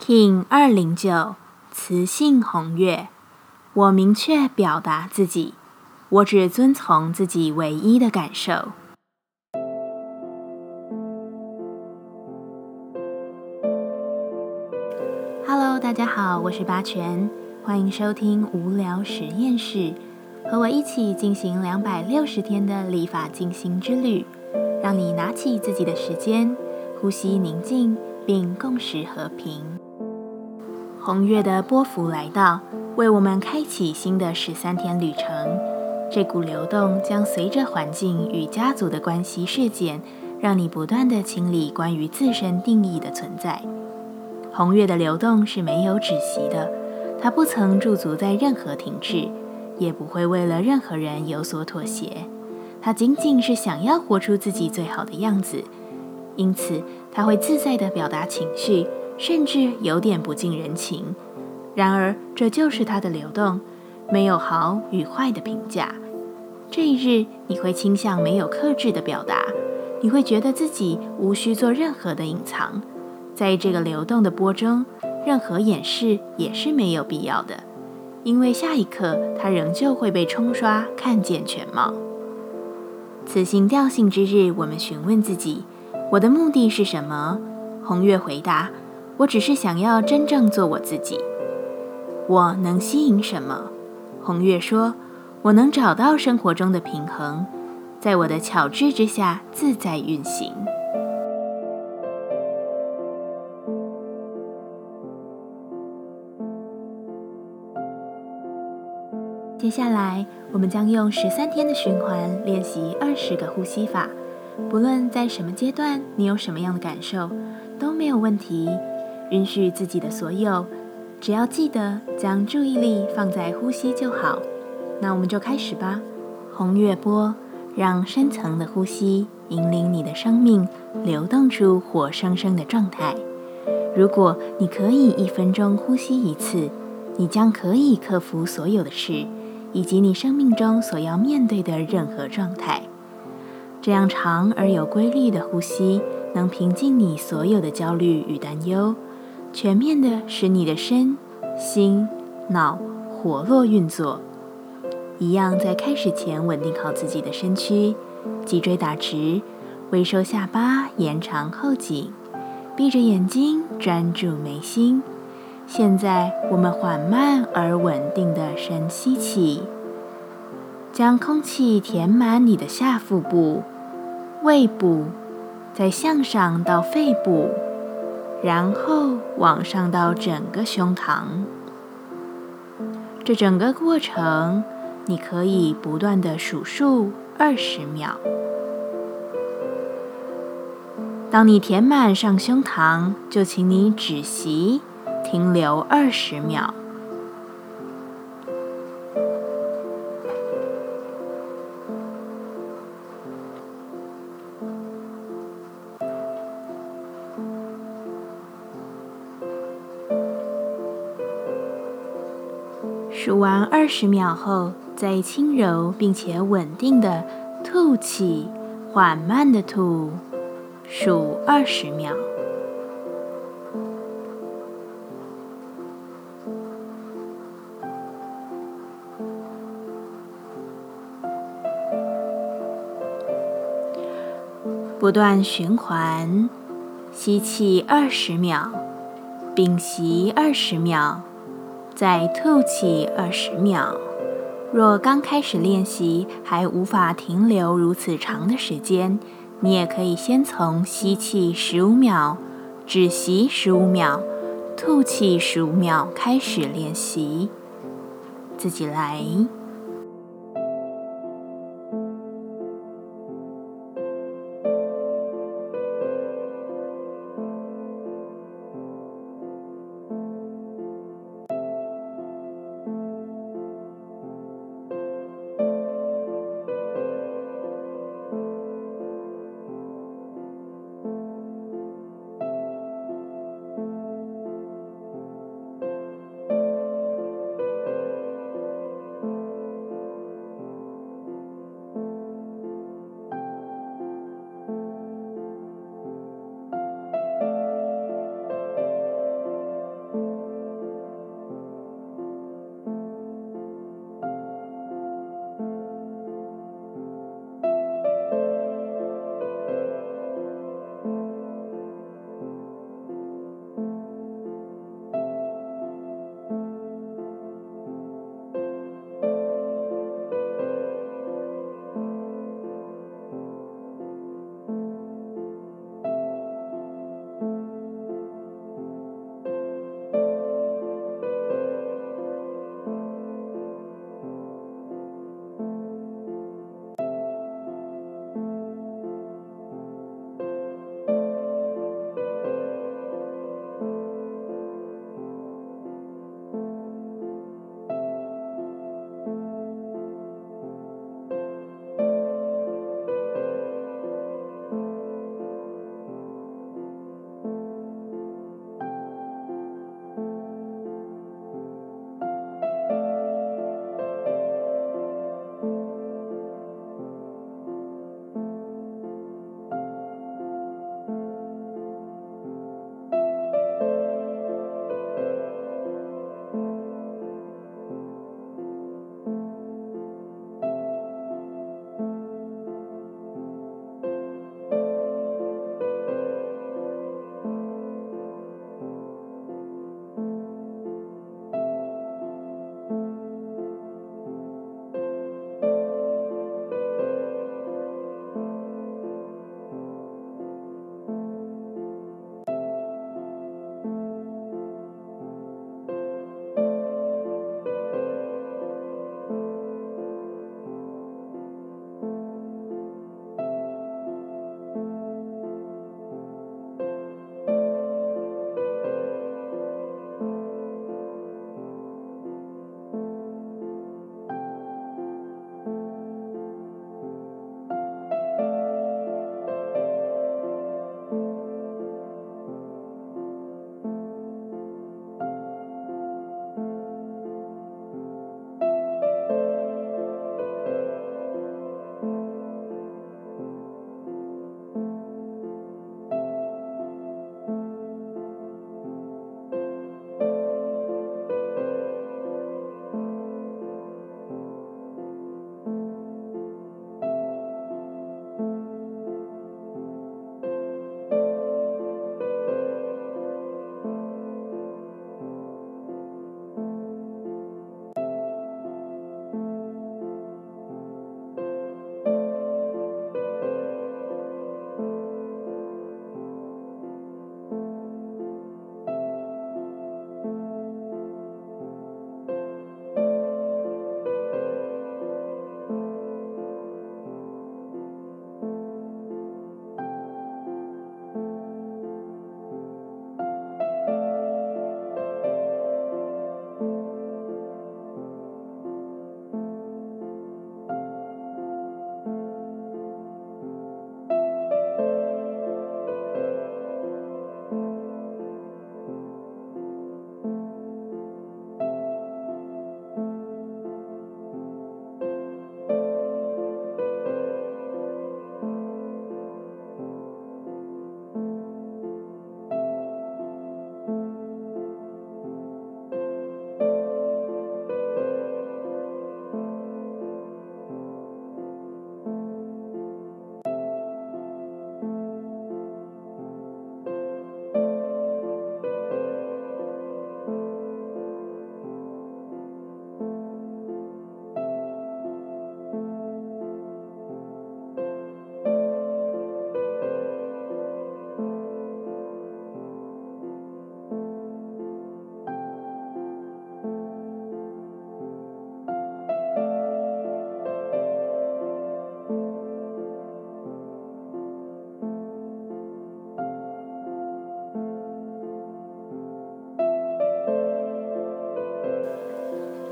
King 二零九，雌性红月。我明确表达自己，我只遵从自己唯一的感受。Hello，大家好，我是八全，欢迎收听无聊实验室，和我一起进行两百六十天的立法进行之旅，让你拿起自己的时间，呼吸宁静，并共识和平。红月的波幅来到，为我们开启新的十三天旅程。这股流动将随着环境与家族的关系事件，让你不断的清理关于自身定义的存在。红月的流动是没有止息的，它不曾驻足在任何停滞，也不会为了任何人有所妥协。它仅仅是想要活出自己最好的样子，因此它会自在地表达情绪。甚至有点不近人情，然而这就是它的流动，没有好与坏的评价。这一日，你会倾向没有克制的表达，你会觉得自己无需做任何的隐藏。在这个流动的波中，任何掩饰也是没有必要的，因为下一刻它仍旧会被冲刷，看见全貌。此行调性之日，我们询问自己：我的目的是什么？红月回答。我只是想要真正做我自己。我能吸引什么？红月说：“我能找到生活中的平衡，在我的巧智之下自在运行。”接下来，我们将用十三天的循环练习二十个呼吸法。不论在什么阶段，你有什么样的感受，都没有问题。允许自己的所有，只要记得将注意力放在呼吸就好。那我们就开始吧。红月波，让深层的呼吸引领你的生命流动出活生生的状态。如果你可以一分钟呼吸一次，你将可以克服所有的事，以及你生命中所要面对的任何状态。这样长而有规律的呼吸，能平静你所有的焦虑与担忧。全面的使你的身心脑活络运作，一样在开始前稳定好自己的身躯，脊椎打直，微收下巴，延长后颈，闭着眼睛专注眉心。现在我们缓慢而稳定的深吸气，将空气填满你的下腹部、胃部，再向上到肺部。然后往上到整个胸膛，这整个过程你可以不断的数数二十秒。当你填满上胸膛，就请你止息，停留二十秒。数完二十秒后，再轻柔并且稳定的吐气，缓慢的吐，数二十秒。不断循环，吸气二十秒，屏息二十秒。再吐气二十秒。若刚开始练习还无法停留如此长的时间，你也可以先从吸气十五秒、止息十五秒、吐气十五秒开始练习，自己来。